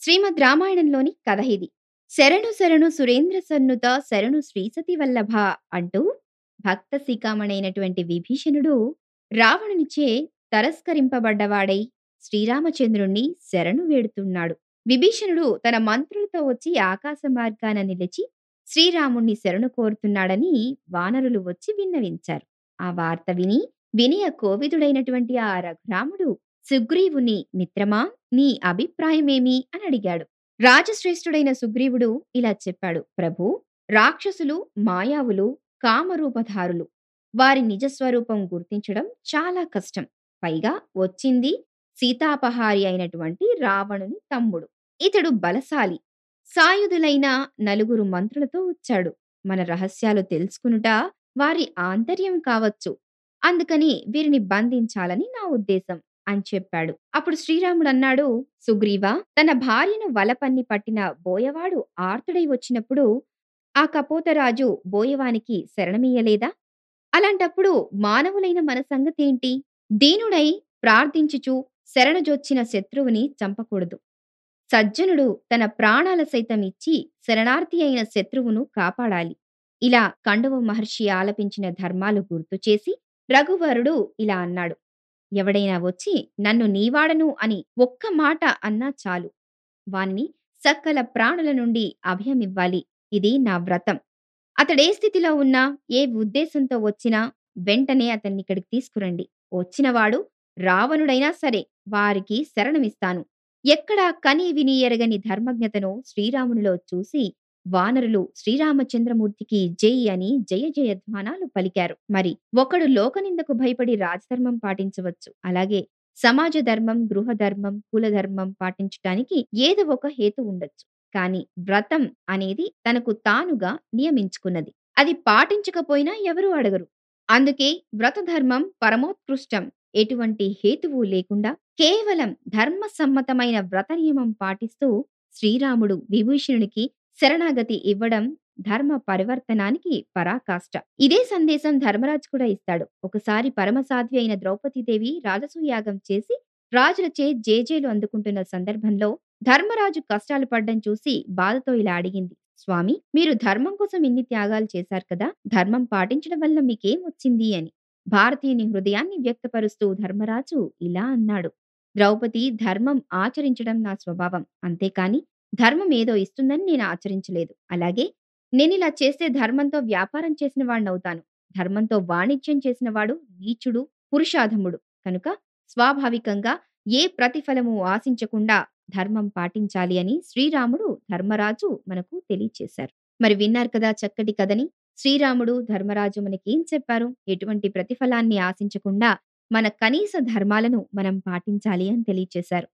శ్రీమద్ రామాయణంలోని కథ ఇది. శరణు శరణు సురేంద్ర సన్నుత శరణు శ్రీసతి వల్లభ అంటూ భక్త శిఖామణైనటువంటి విభీషణుడు రావణునిచే తరస్కరింపబడ్డవాడై శ్రీరామచంద్రుణ్ణి శరణు వేడుతున్నాడు. విభీషణుడు తన మంత్రులతో వచ్చి ఆకాశ మార్గాన నిలిచి శ్రీరాముణ్ణి శరణు కోరుతున్నాడని వానరులు వచ్చి విన్నవించారు. ఆ వార్త విని వినయ కోవిదుడైనటువంటి ఆ రఘురాముడు సుగ్రీవుని మిత్రమా? నీ అభిప్రాయమేమి? అని అడిగాడు. రాజశ్రేష్ఠుడైన సుగ్రీవుడు ఇలా చెప్పాడు. ప్రభూ రాక్షసులు మాయావులు కామరూపధారులు వారి నిజస్వరూపం గుర్తించడం చాలా కష్టం. పైగా వచ్చింది సీతాపహారి అయినటువంటి రావణుని తమ్ముడు. ఇతడు బలశాలి. సాయుధులైన నలుగురు మంత్రులతో వచ్చాడు. మన రహస్యాలు తెలుసుకునుట వారి ఆంతర్యం కావచ్చు. అందుకని వీరిని బంధించాలని నా ఉద్దేశం. అని చెప్పాడు. అప్పుడు శ్రీరాముడు అన్నాడు సుగ్రీవా తన భార్యను వలపన్ని పట్టిన బోయవాడు ఆర్తుడై వచ్చినప్పుడు ఆ కపోతరాజు బోయవానికి శరణమీయలేదా అలాంటప్పుడు మానవులైన మన సంగతేంటి? దీనుడై ప్రార్థించుచు శరణజొచ్చిన శత్రువుని చంపకూడదు. సజ్జనుడు తన ప్రాణాల సైతం ఇచ్చి శరణార్థి అయిన శత్రువును కాపాడాలి. ఇలా కండవ మహర్షి ఆలపించిన ధర్మాలు గుర్తు చేసి రఘువరుడు ఇలా అన్నాడు. ఎవడైనా వచ్చి నన్ను నీవాడను అని ఒక్క మాట అన్నా చాలు. వానిని సకల ప్రాణుల నుండి అభయమివ్వాలి. ఇది నా వ్రతం. అతడే స్థితిలో ఉన్నా ఏ ఉద్దేశంతో వచ్చినా వెంటనే అతన్ని ఇక్కడికి తీసుకురండి. వచ్చినవాడు రావణుడైనా సరే వారికి శరణమిస్తాను. ఎక్కడా కని విని ఎరగని ధర్మజ్ఞతను శ్రీరామునిలో చూసి వానరులు శ్రీరామచంద్రమూర్తికి జై అని జయ జయధ్వానాలు పలికారు. మరి ఒకడు లోకనిందకు భయపడి రాజధర్మం పాటించవచ్చు. అలాగే సమాజ ధర్మం గృహధర్మం కులధర్మం పాటించటానికి ఏదో ఒక హేతు ఉండొచ్చు. కానీ వ్రతం అనేది తనకు తానుగా నియమించుకున్నది. అది పాటించకపోయినా ఎవరూ అడగరు. అందుకే వ్రతధర్మం పరమోత్కృష్టం. ఎటువంటి హేతువు లేకుండా కేవలం ధర్మ సమ్మతమైన వ్రత నియమం పాటిస్తూ శ్రీరాముడు విభీషణునికి శరణాగతి ఇవ్వడం ధర్మ పరివర్తనానికి పరాకాష్ట. ఇదే సందేశం ధర్మరాజు కూడా ఇస్తాడు. ఒకసారి పరమసాధ్వి అయిన ద్రౌపదీదేవి రాజసూయాగం చేసి రాజులచే జేజేలు అందుకుంటున్న సందర్భంలో ధర్మరాజు కష్టాలు పడ్డం చూసి బాధతో ఇలా అడిగింది. స్వామి మీరు ధర్మం కోసం ఇన్ని త్యాగాలు చేశారు కదా ధర్మం పాటించడం వల్ల మీకేం వచ్చింది? అని. భారతీయుని హృదయాన్ని వ్యక్తపరుస్తూ ధర్మరాజు ఇలా అన్నాడు. ద్రౌపది ధర్మం ఆచరించడం నా స్వభావం. అంతేకాని ధర్మం ఏదో ఇస్తుందని నేను ఆచరించలేదు. అలాగే నేనిలా చేస్తే ధర్మంతో వ్యాపారం చేసిన వాడినవుతాను. ధర్మంతో వాణిజ్యం చేసిన వాడు నీచుడు పురుషాధముడు. కనుక స్వాభావికంగా ఏ ప్రతిఫలము ఆశించకుండా ధర్మం పాటించాలి అని శ్రీరాముడు ధర్మరాజు మనకు తెలియచేశారు. మరి విన్నారు కదా చక్కటి కథని. శ్రీరాముడు ధర్మరాజు మనకేం చెప్పారు? ఎటువంటి ప్రతిఫలాన్ని ఆశించకుండా మన కనీస ధర్మాలను మనం పాటించాలి అని తెలియచేశారు.